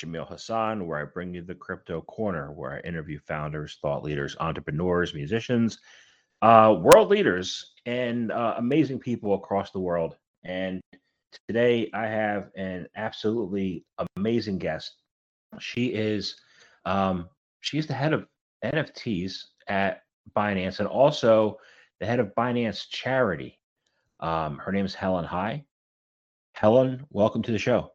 Jamil Hasan, where I bring you the Crypto Corner, where I interview founders, thought leaders, entrepreneurs, musicians, uh, world leaders, and uh, amazing people across the world. And today I have an absolutely amazing guest. She is um, she's the head of NFTs at Binance and also the head of Binance Charity. Um, her name is Helen Hai. Helen, welcome to the show.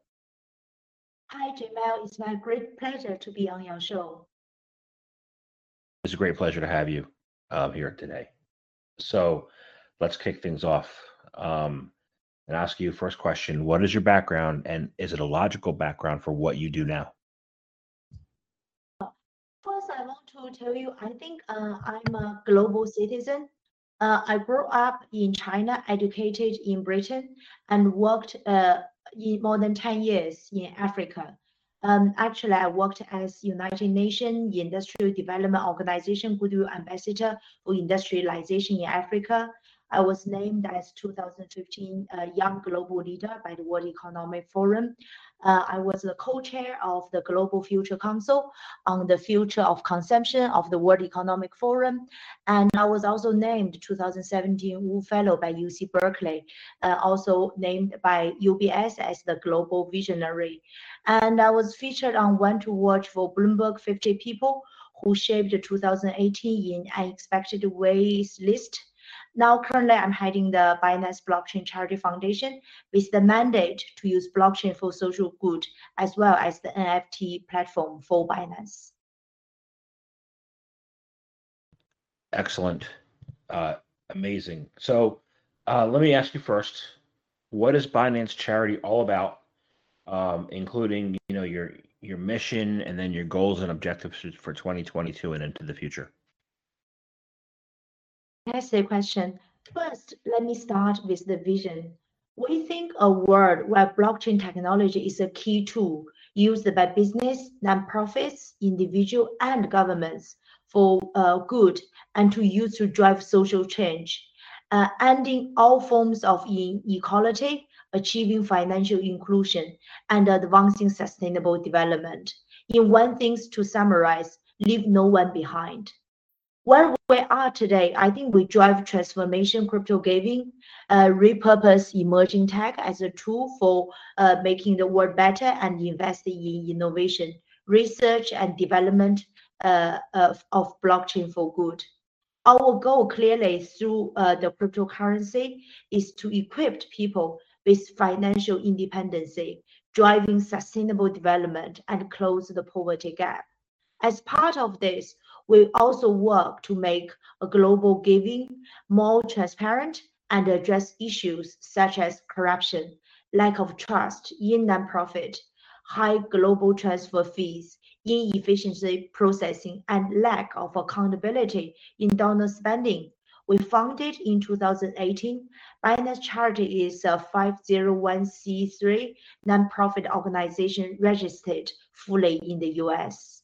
Hi, Jamel. It's my great pleasure to be on your show. It's a great pleasure to have you um, here today. So let's kick things off um, and ask you first question. What is your background and is it a logical background for what you do now? First, I want to tell you, I think uh, I'm a global citizen. Uh, I grew up in China, educated in Britain, and worked uh, in more than 10 years in Africa. Um, actually, I worked as United Nations Industrial Development Organization Goodwill Ambassador for Industrialization in Africa. I was named as 2015 uh, Young Global Leader by the World Economic Forum. Uh, I was the co-chair of the Global Future Council on the future of consumption of the World Economic Forum. And I was also named 2017 Wu Fellow by UC Berkeley, uh, also named by UBS as the Global Visionary. And I was featured on When to Watch for Bloomberg 50 People who shaped the 2018 in Unexpected Ways list now, currently, I'm heading the Binance Blockchain Charity Foundation with the mandate to use blockchain for social good, as well as the NFT platform for Binance. Excellent. Uh, amazing. So uh, let me ask you first, what is Binance Charity all about, um, including you know your your mission and then your goals and objectives for 2022 and into the future? That's the question. First, let me start with the vision. We think a world where blockchain technology is a key tool used by business, nonprofits, individual, and governments for uh, good and to use to drive social change, uh, ending all forms of inequality, achieving financial inclusion, and advancing sustainable development. In one thing to summarize, leave no one behind where we are today, I think we drive transformation crypto gaming, uh, repurpose emerging tech as a tool for uh, making the world better and investing in innovation, research and development uh, of, of blockchain for good. Our goal clearly through uh, the cryptocurrency is to equip people with financial independence, driving sustainable development and close the poverty gap. As part of this, we also work to make a global giving more transparent and address issues such as corruption, lack of trust in nonprofit, high global transfer fees, inefficiency processing, and lack of accountability in donor spending. We founded in 2018. Binance Charity is a 501c3 nonprofit organization registered fully in the US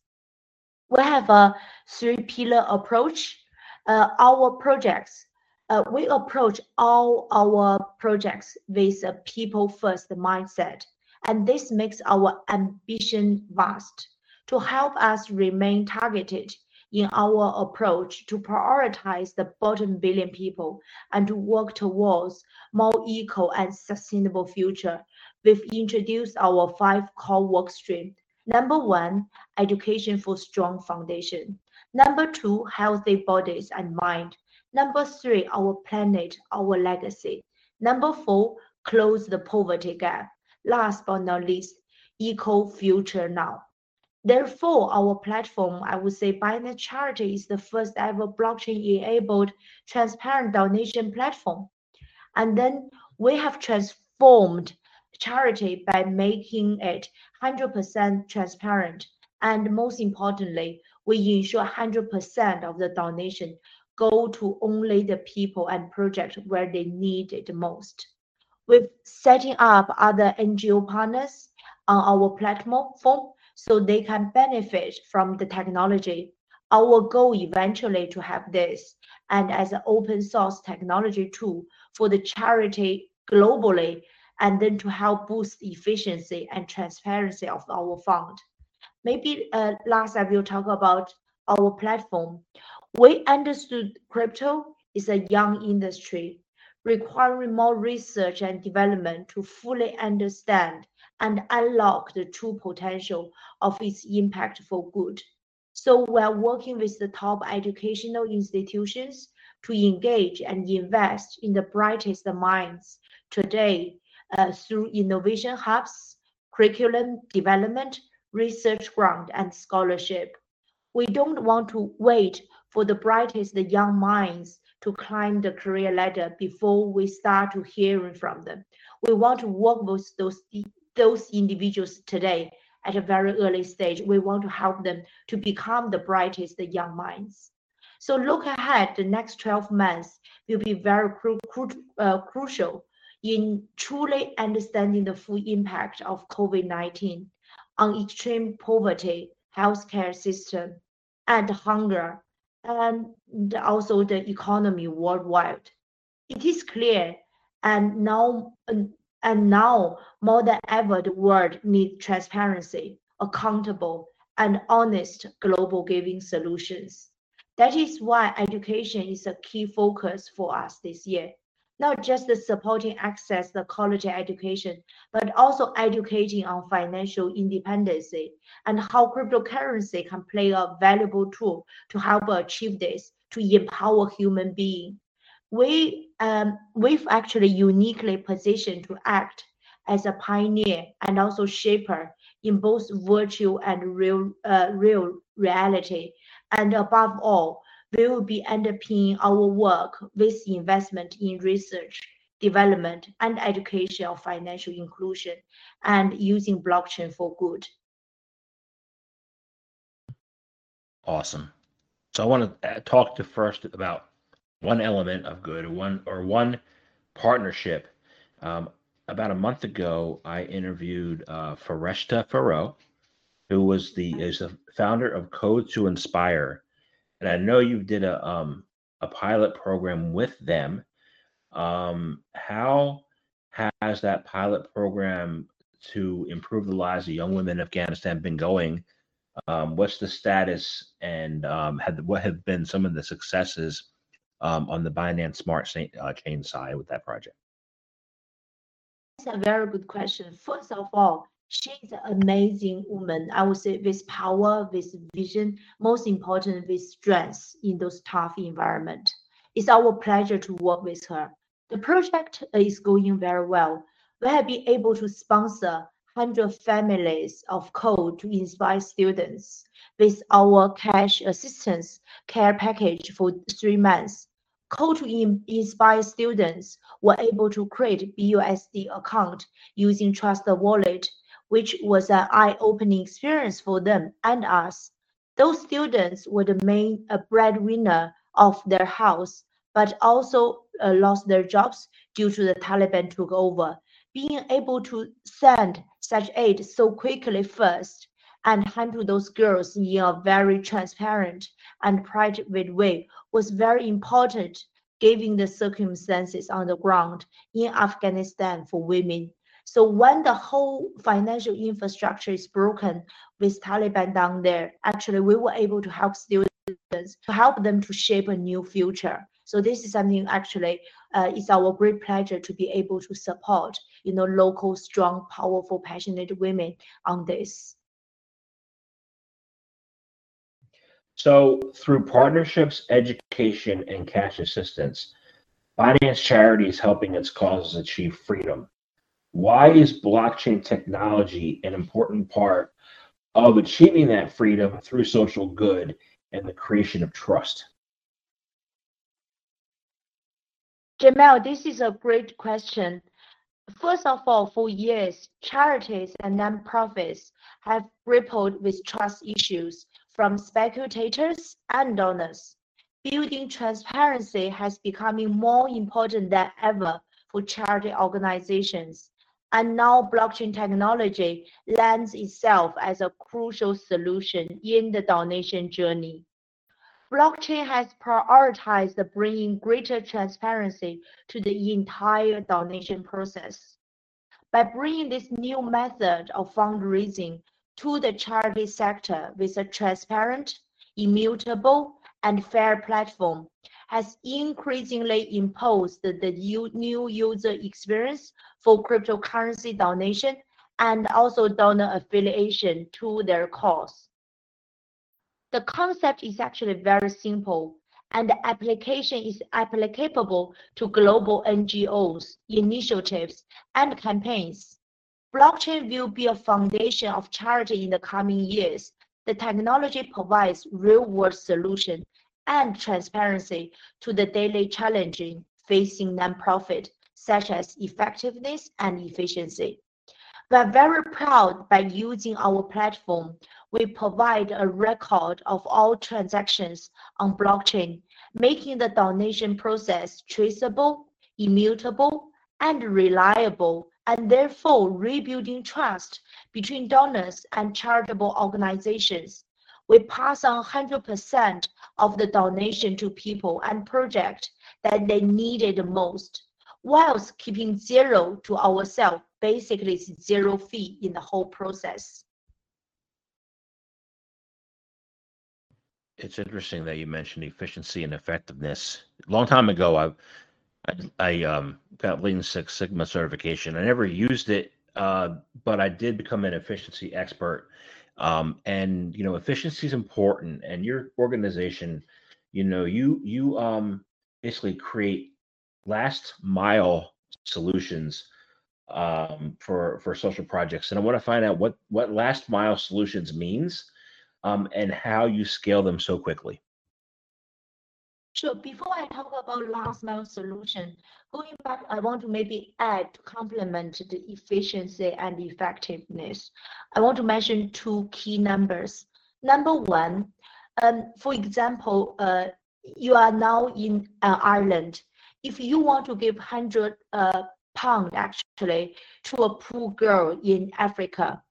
we have a three pillar approach. Uh, our projects, uh, we approach all our projects with a people first mindset. And this makes our ambition vast to help us remain targeted in our approach to prioritize the bottom billion people and to work towards more equal and sustainable future. We've introduced our five core work streams Number one, education for strong foundation. Number two, healthy bodies and mind. Number three, our planet, our legacy. Number four, close the poverty gap. Last but not least, eco future now. Therefore, our platform, I would say Binance Charity is the first ever blockchain-enabled transparent donation platform. And then we have transformed charity by making it 100% transparent. And most importantly, we ensure 100% of the donation go to only the people and projects where they need it most. With setting up other NGO partners on our platform so they can benefit from the technology. Our goal eventually to have this and as an open source technology tool for the charity globally and then to help boost efficiency and transparency of our fund. Maybe uh, last I will talk about our platform. We understood crypto is a young industry requiring more research and development to fully understand and unlock the true potential of its impact for good. So we're working with the top educational institutions to engage and invest in the brightest minds today uh, through innovation hubs, curriculum development, research grant, and scholarship. We don't want to wait for the brightest young minds to climb the career ladder before we start to hearing from them. We want to work with those, those individuals today at a very early stage. We want to help them to become the brightest young minds. So look ahead, the next 12 months will be very cru cru uh, crucial in truly understanding the full impact of COVID-19 on extreme poverty, healthcare system, and hunger and also the economy worldwide. It is clear, and now and now more than ever, the world needs transparency, accountable, and honest global giving solutions. That is why education is a key focus for us this year not just supporting access to college education, but also educating on financial independence and how cryptocurrency can play a valuable tool to help achieve this, to empower human beings. We, um, we've actually uniquely positioned to act as a pioneer and also shaper in both virtual and real, uh, real reality. And above all, will be underpinning our work with investment in research, development, and education of financial inclusion, and using blockchain for good. Awesome. So I want to uh, talk to first about one element of good, one or one partnership. Um, about a month ago, I interviewed uh, Fereshteh Forough, who was the is the founder of Code to Inspire, and I know you did a um a pilot program with them. Um, how has that pilot program to improve the lives of young women in Afghanistan been going? Um, what's the status, and um, what have been some of the successes um, on the Binance Smart uh, Chain side with that project? That's a very good question. First of all, she's an amazing woman. I would say with power, with vision, most important with strength in those tough environment. It's our pleasure to work with her. The project is going very well. We have been able to sponsor 100 families of code to inspire students with our cash assistance care package for three months. Code to inspire students were able to create BUSD account using Trust Wallet which was an eye-opening experience for them and us. Those students were the main uh, breadwinner of their house, but also uh, lost their jobs due to the Taliban took over. Being able to send such aid so quickly first and handle those girls in a very transparent and private way was very important given the circumstances on the ground in Afghanistan for women so when the whole financial infrastructure is broken with Taliban down there, actually we were able to help students to help them to shape a new future. So this is something actually uh, it's our great pleasure to be able to support, you know, local, strong, powerful, passionate women on this. So through partnerships, education, and cash assistance, Binance Charity is helping its causes achieve freedom. Why is blockchain technology an important part of achieving that freedom through social good and the creation of trust? Jamel, this is a great question. First of all, for years, charities and nonprofits have grappled with trust issues from speculators and donors. Building transparency has become more important than ever for charity organizations. And now blockchain technology lends itself as a crucial solution in the donation journey. Blockchain has prioritized bringing greater transparency to the entire donation process. By bringing this new method of fundraising to the charity sector with a transparent, immutable, and fair platform, has increasingly imposed the new user experience for cryptocurrency donation and also donor affiliation to their cause. The concept is actually very simple, and the application is applicable to global NGOs, initiatives, and campaigns. Blockchain will be a foundation of charity in the coming years. The technology provides real-world solution and transparency to the daily challenges facing nonprofit, such as effectiveness and efficiency. We are very proud by using our platform we provide a record of all transactions on blockchain, making the donation process traceable, immutable, and reliable, and therefore rebuilding trust between donors and charitable organizations. We pass on 100% of the donation to people and projects that they needed most, whilst keeping zero to ourselves, basically zero fee in the whole process. it's interesting that you mentioned efficiency and effectiveness. A long time ago, I I, I um, got Lean Six Sigma certification. I never used it, uh, but I did become an efficiency expert. Um, and you know, efficiency is important. And your organization, you know, you you um, basically create last mile solutions um, for for social projects. And I want to find out what what last mile solutions means um, and how you scale them so quickly. Sure. Before I talk about last mile solution, going back, I want to maybe add to complement the efficiency and effectiveness. I want to mention two key numbers. Number one, um, for example, uh, you are now in uh, Ireland. If you want to give 100 uh, pound actually to a poor girl in Africa,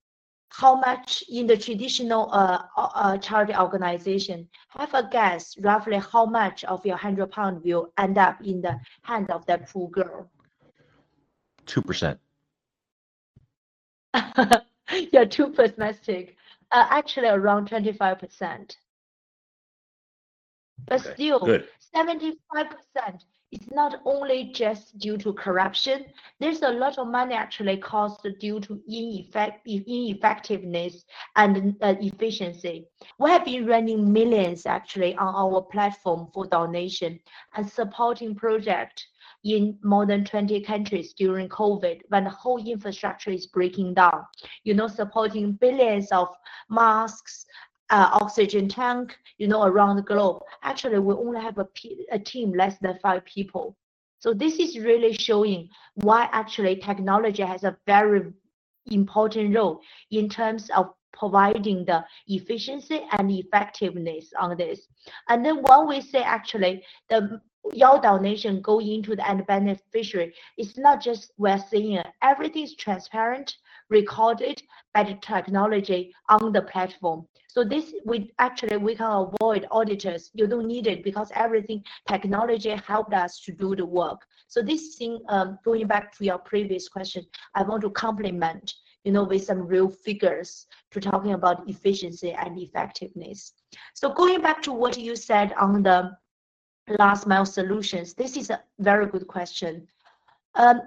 how much in the traditional uh, uh, charity organization, have a guess roughly how much of your 100 pound will end up in the hand of that poor girl? 2%. You're too pessimistic. Uh, actually, around 25%. But okay. still, Good. 75% it's not only just due to corruption. There's a lot of money actually cost due to ineffect, ineffectiveness and uh, efficiency. We have been running millions actually on our platform for donation and supporting project in more than 20 countries during COVID when the whole infrastructure is breaking down. You know, supporting billions of masks, uh, oxygen tank, you know, around the globe. Actually, we only have a, a team less than five people. So this is really showing why actually technology has a very important role in terms of providing the efficiency and effectiveness on this. And then when we say actually the your donation go into the end beneficiary, it's not just we're saying it. everything is transparent, recorded by the technology on the platform. So this we actually we can avoid auditors. You don't need it because everything technology helped us to do the work. So this thing, um, going back to your previous question, I want to complement, you know, with some real figures to talking about efficiency and effectiveness. So going back to what you said on the last mile solutions, this is a very good question. Um,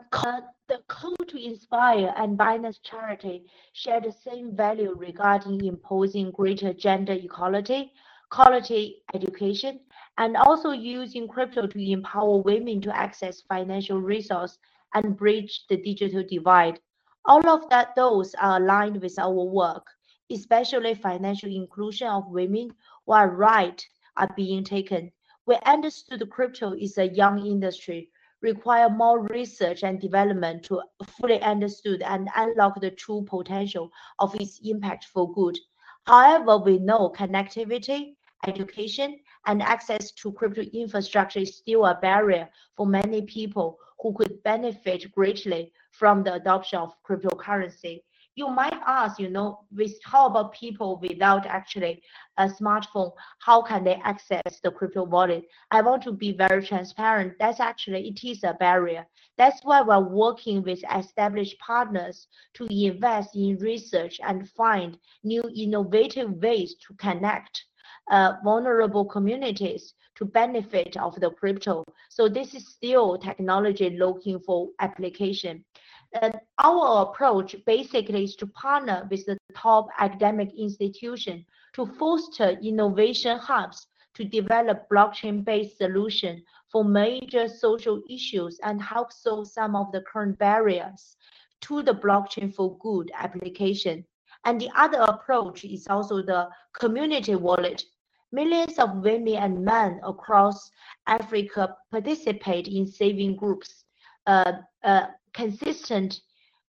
the Code to Inspire and Binance Charity share the same value regarding imposing greater gender equality, quality education, and also using crypto to empower women to access financial resource and bridge the digital divide. All of that those are aligned with our work, especially financial inclusion of women while right are being taken. We understood crypto is a young industry require more research and development to fully understood and unlock the true potential of its impact for good. However, we know connectivity, education, and access to crypto infrastructure is still a barrier for many people who could benefit greatly from the adoption of cryptocurrency you might ask, you know, with how about people without actually a smartphone? How can they access the crypto wallet? I want to be very transparent. That's actually it is a barrier. That's why we're working with established partners to invest in research and find new innovative ways to connect uh, vulnerable communities to benefit of the crypto. So this is still technology looking for application. And our approach basically is to partner with the top academic institution to foster innovation hubs to develop blockchain-based solution for major social issues and help solve some of the current barriers to the blockchain for good application. And the other approach is also the community wallet. Millions of women and men across Africa participate in saving groups. Uh, uh, consistent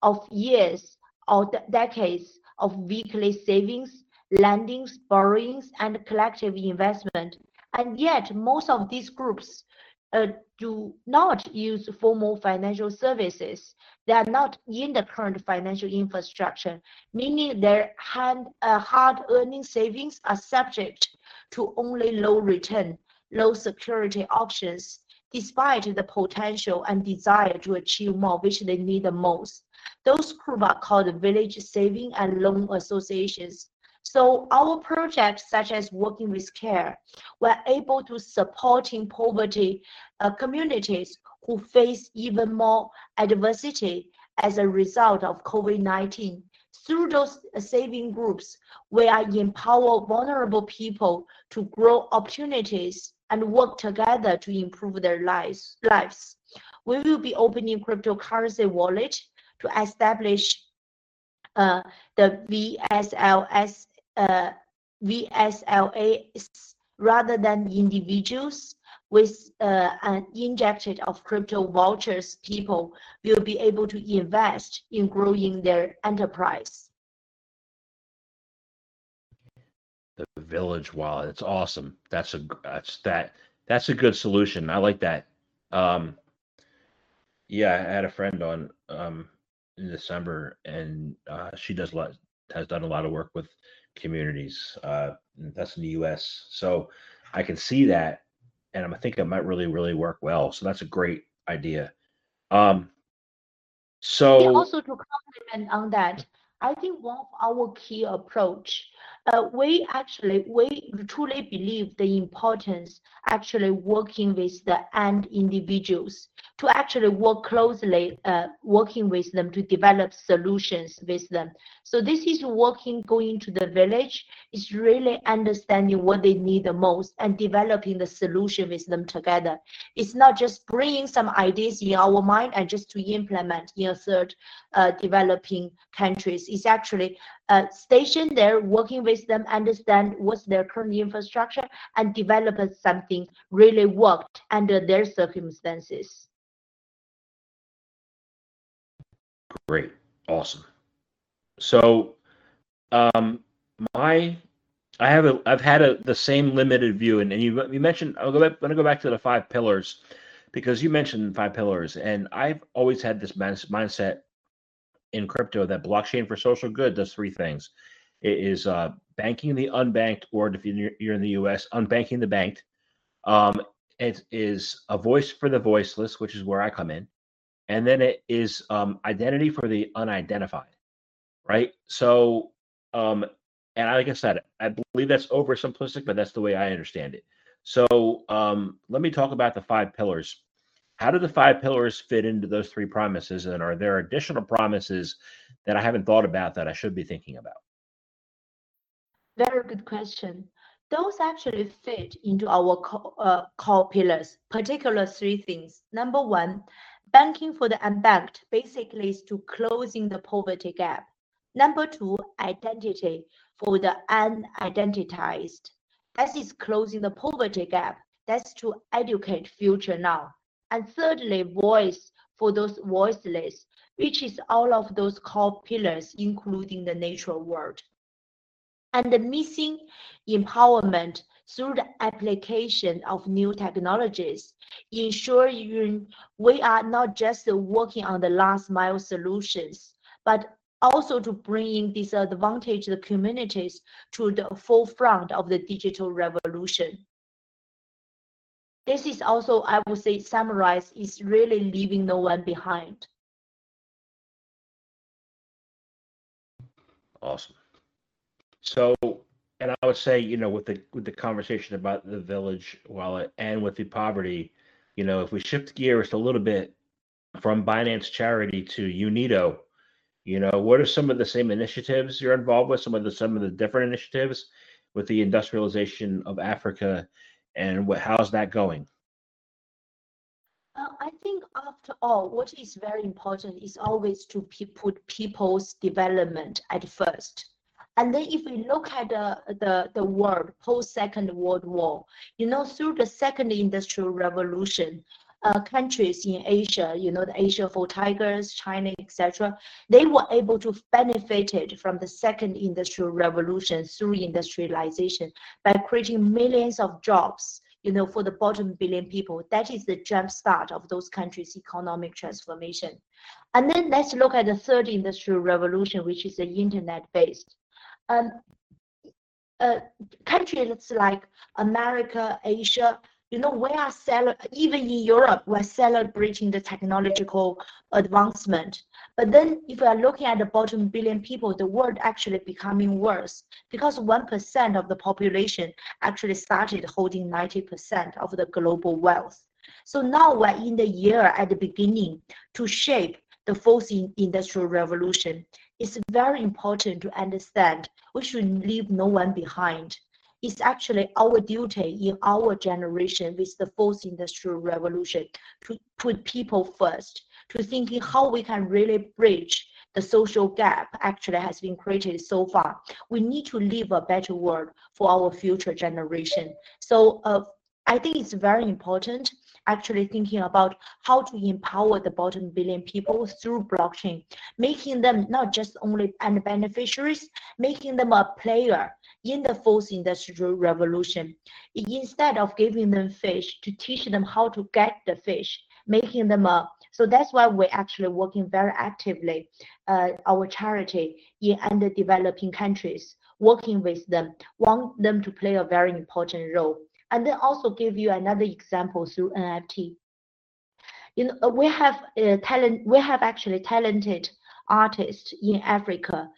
of years or decades of weekly savings, lendings, borrowings, and collective investment. And yet, most of these groups uh, do not use formal financial services. They are not in the current financial infrastructure, meaning their hand, uh, hard earning savings are subject to only low return, low security options despite the potential and desire to achieve more, which they need the most. Those groups are called village saving and loan associations. So our projects, such as working with CARE, were able to supporting poverty uh, communities who face even more adversity as a result of COVID-19. Through those saving groups, we are empower vulnerable people to grow opportunities and work together to improve their lives. lives. We will be opening cryptocurrency wallet to establish uh, the VSLS, uh, VSLAs rather than individuals with uh, an injected of crypto vouchers, people will be able to invest in growing their enterprise. the village wallet. It's awesome. That's a that's that that's a good solution. I like that. Um, yeah, I had a friend on um, in December, and uh, she does a lot has done a lot of work with communities. Uh, that's in the U.S. So I can see that, and I'm, think it might really really work well. So that's a great idea. Um, so also to comment on that, I think one of our key approach uh, we actually we truly believe the importance actually working with the end individuals to actually work closely uh, working with them to develop solutions with them. So this is working going to the village is really understanding what they need the most and developing the solution with them together. It's not just bringing some ideas in our mind and just to implement in a third uh, developing countries. It's actually uh, station there, working with them, understand what's their current infrastructure, and develop something really worked under their circumstances. Great, awesome. So, um, my I have a I've had a the same limited view, and, and you you mentioned I'll go back, I'm gonna go back to the five pillars because you mentioned five pillars, and I've always had this mindset in crypto that blockchain for social good does three things. It is uh, banking the unbanked, or if you're in the US, unbanking the banked. Um, it is a voice for the voiceless, which is where I come in. And then it is um, identity for the unidentified, right? So, um, and like I said, I believe that's oversimplistic, but that's the way I understand it. So, um, let me talk about the five pillars how do the five pillars fit into those three promises? And are there additional promises that I haven't thought about that I should be thinking about? Very good question. Those actually fit into our core, uh, core pillars, particular three things. Number one, banking for the unbanked basically is to closing the poverty gap. Number two, identity for the unidentized. That is closing the poverty gap. That's to educate future now. And thirdly, voice for those voiceless, which is all of those core pillars, including the natural world. And the missing empowerment through the application of new technologies, ensuring we are not just working on the last mile solutions, but also to bring in disadvantaged communities to the forefront of the digital revolution. This is also, I would say, summarized, is really leaving no one behind. Awesome. So, and I would say, you know, with the with the conversation about the village wallet and with the poverty, you know, if we shift gears a little bit from Binance Charity to UNIDO, you know, what are some of the same initiatives you're involved with? Some of the some of the different initiatives with the industrialization of Africa, and what how's that going? Uh, I think after all, what is very important is always to put people's development at first. And then if we look at the, the, the world post Second World War, you know, through the Second Industrial Revolution, uh, countries in Asia, you know, the Asia four Tigers, China, etc., they were able to benefited from the second industrial revolution through industrialization by creating millions of jobs, you know, for the bottom billion people. That is the jump start of those countries' economic transformation. And then let's look at the third industrial revolution, which is the internet based um, uh, countries like America, Asia, you know, we are cel- even in Europe, we're celebrating the technological advancement. But then if we are looking at the bottom billion people, the world actually becoming worse because 1% of the population actually started holding 90% of the global wealth. So now we're in the year at the beginning to shape the fourth industrial revolution it's very important to understand we should leave no one behind. It's actually our duty in our generation with the fourth industrial revolution to put people first, to thinking how we can really bridge the social gap actually has been created so far. We need to leave a better world for our future generation. So uh, I think it's very important actually thinking about how to empower the bottom billion people through blockchain, making them not just only beneficiaries, making them a player in the fourth industrial revolution. Instead of giving them fish, to teach them how to get the fish, making them a so that's why we're actually working very actively, uh, our charity in underdeveloping countries, working with them, want them to play a very important role and then also give you another example through NFT. You know, we have uh, talent. We have actually talented artists in Africa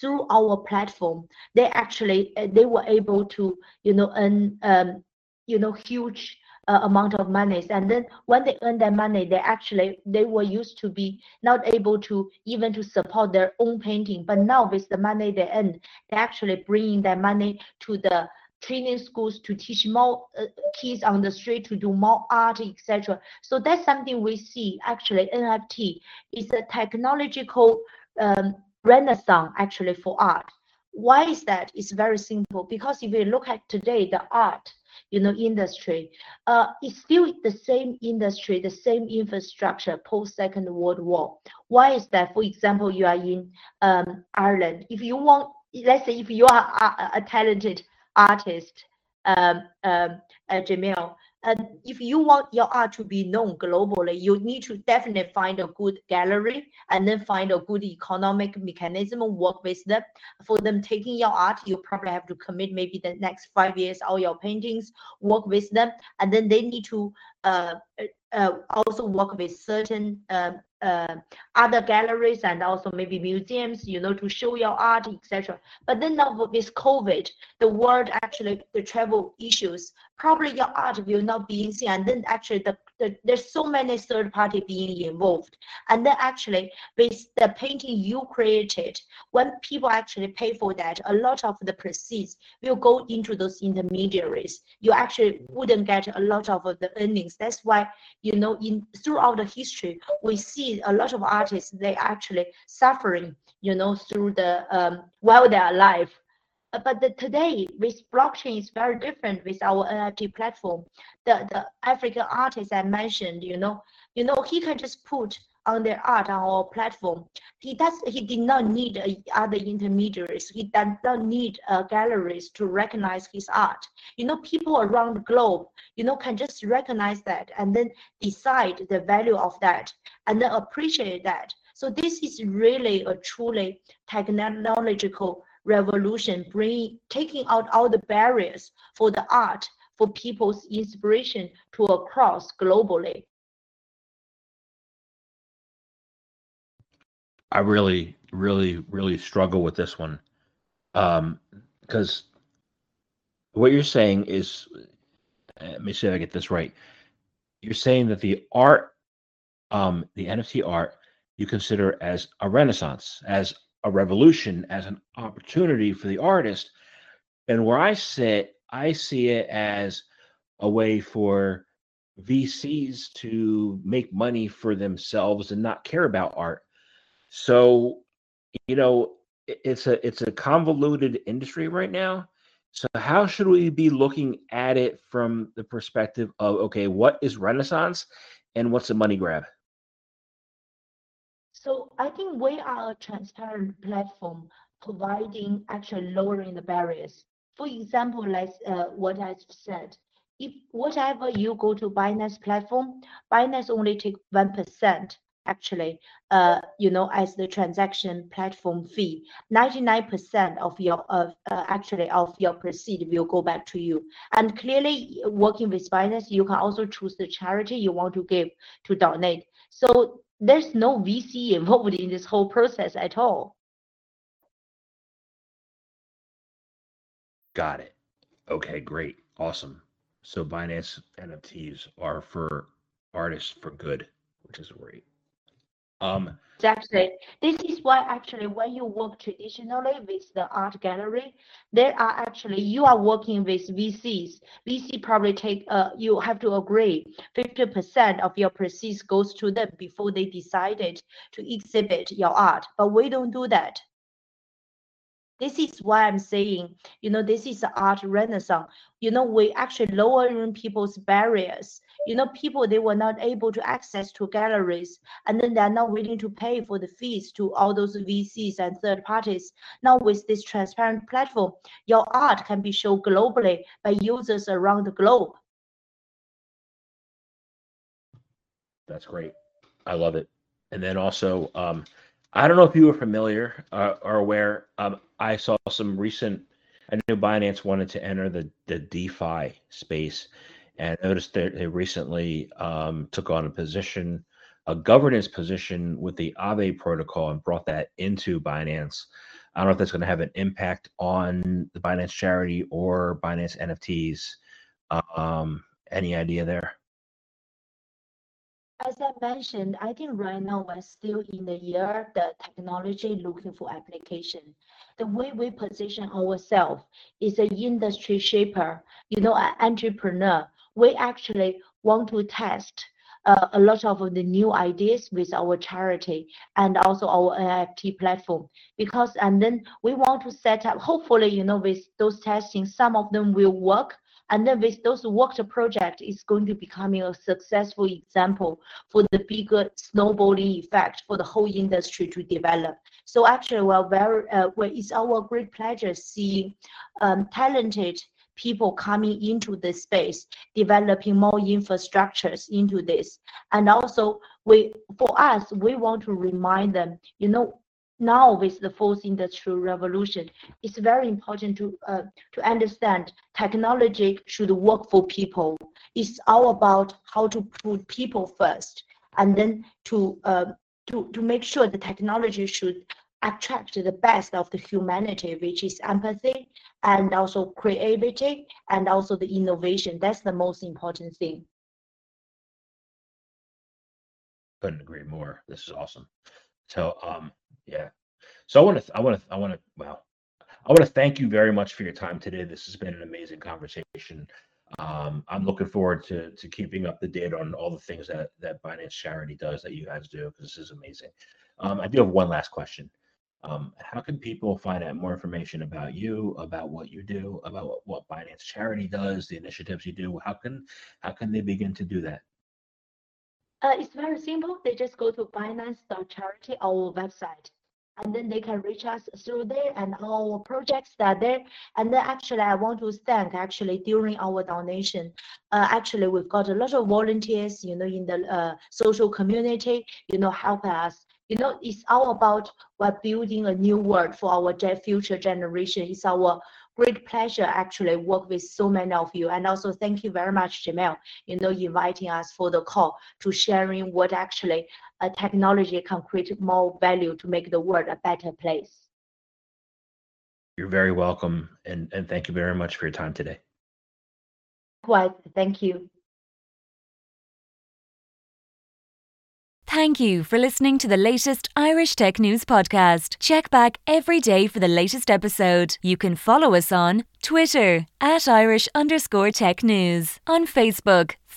through our platform. They actually uh, they were able to you know earn um, you know huge uh, amount of monies and then when they earn that money they actually they were used to be not able to even to support their own painting but now with the money they earn they actually bringing that money to the training schools to teach more uh, kids on the street to do more art, etc. So that's something we see. Actually, NFT is a technological um, renaissance actually for art. Why is that? It's very simple because if you look at today, the art you know industry uh, it's still the same industry the same infrastructure post second world war why is that for example you are in um, ireland if you want let's say if you are a, a talented artist, um, um, uh, Jamil. And if you want your art to be known globally, you need to definitely find a good gallery and then find a good economic mechanism, work with them. For them taking your art, you probably have to commit maybe the next five years all your paintings, work with them, and then they need to uh, uh, also work with certain uh, uh, other galleries and also maybe museums, you know, to show your art, etc. But then now with COVID, the world actually the travel issues, probably your art will not be seen, and then actually the the, there's so many third party being involved. And then actually with the painting you created when people actually pay for that a lot of the proceeds will go into those intermediaries. You actually wouldn't get a lot of the earnings. That's why you know in throughout the history we see a lot of artists they actually suffering you know through the um, while they're alive but the, today with blockchain is very different with our NFT platform. The the African artist I mentioned, you know, you know, he can just put on their art on our platform. He does. He did not need uh, other intermediaries. He does not need uh, galleries to recognize his art. You know, people around the globe, you know, can just recognize that and then decide the value of that and then appreciate that. So this is really a truly technological revolution, bringing taking out all the barriers for the art for people's inspiration to across globally. I really, really, really struggle with this one. Um, because what you're saying is, uh, let me see if I get this right. You're saying that the art, um, the NFT art, you consider as a renaissance, as a revolution, as an opportunity for the artist. And where I sit, I see it as a way for VCs to make money for themselves and not care about art. So, you know, it's a it's a convoluted industry right now. So how should we be looking at it from the perspective of okay, what is Renaissance and what's a money grab? I think we are a transparent platform providing actually lowering the barriers. For example, like uh, what I said, if whatever you go to Binance platform, Binance only take 1% actually, uh, you know, as the transaction platform fee. 99% of your, uh, actually of your proceed will go back to you. And clearly working with Binance, you can also choose the charity you want to give to donate. So there's no VC involved in this whole process at all. Got it. Okay, great. Awesome. So Binance NFTs are for artists for good, which is great. Um, Exactly. This is why actually when you work traditionally with the art gallery, there are actually you are working with VCs. VC probably take uh you have to agree 50% of your proceeds goes to them before they decided to exhibit your art. But we don't do that. This is why I'm saying, you know, this is the art renaissance. You know, we actually lowering people's barriers. You know, people they were not able to access to galleries, and then they're not willing to pay for the fees to all those VCs and third parties. Now with this transparent platform, your art can be shown globally by users around the globe. That's great. I love it. And then also, um, I don't know if you were familiar uh, or aware. Um, I saw some recent. I knew Binance wanted to enter the the DeFi space, and noticed that they recently um, took on a position, a governance position with the Aave protocol, and brought that into Binance. I don't know if that's going to have an impact on the Binance charity or Binance NFTs. Um, any idea there? As I mentioned, I think right now we're still in the year the technology looking for application. The way we position ourselves is an industry shaper, you know, an entrepreneur. We actually want to test uh, a lot of the new ideas with our charity and also our NFT platform because and then we want to set up hopefully you know with those testing some of them will work and then with those worked project is going to becoming a successful example for the bigger snowballing effect for the whole industry to develop. So actually, we're very, uh, well, it's our great pleasure seeing um, talented people coming into this space, developing more infrastructures into this. And also, we for us, we want to remind them, you know, now with the fourth industrial revolution, it's very important to uh, to understand technology should work for people. It's all about how to put people first, and then to uh, to to make sure the technology should attract the best of the humanity, which is empathy and also creativity and also the innovation. That's the most important thing. Couldn't agree more. This is awesome. So, um, yeah. So I want to, I want to, I want to, well, I want to thank you very much for your time today. This has been an amazing conversation. Um, I'm looking forward to to keeping up the date on all the things that that Binance Charity does that you guys do because this is amazing. Um, I do have one last question. Um, how can people find out more information about you, about what you do, about what, what Binance Charity does, the initiatives you do? How can how can they begin to do that? Uh, it's very simple. They just go to binance.charity, our website, and then they can reach us through there and our projects that are there. And then actually, I want to thank actually during our donation, uh, actually we've got a lot of volunteers, you know, in the uh, social community, you know, help us you know, it's all about we're building a new world for our future generation. It's our great pleasure actually work with so many of you. And also thank you very much, Jamil, you know, inviting us for the call to sharing what actually a technology can create more value to make the world a better place. You're very welcome. And, and thank you very much for your time today. Quite, thank you. Thank you for listening to the latest Irish Tech News podcast. Check back every day for the latest episode. You can follow us on Twitter at Irish underscore tech news, on Facebook,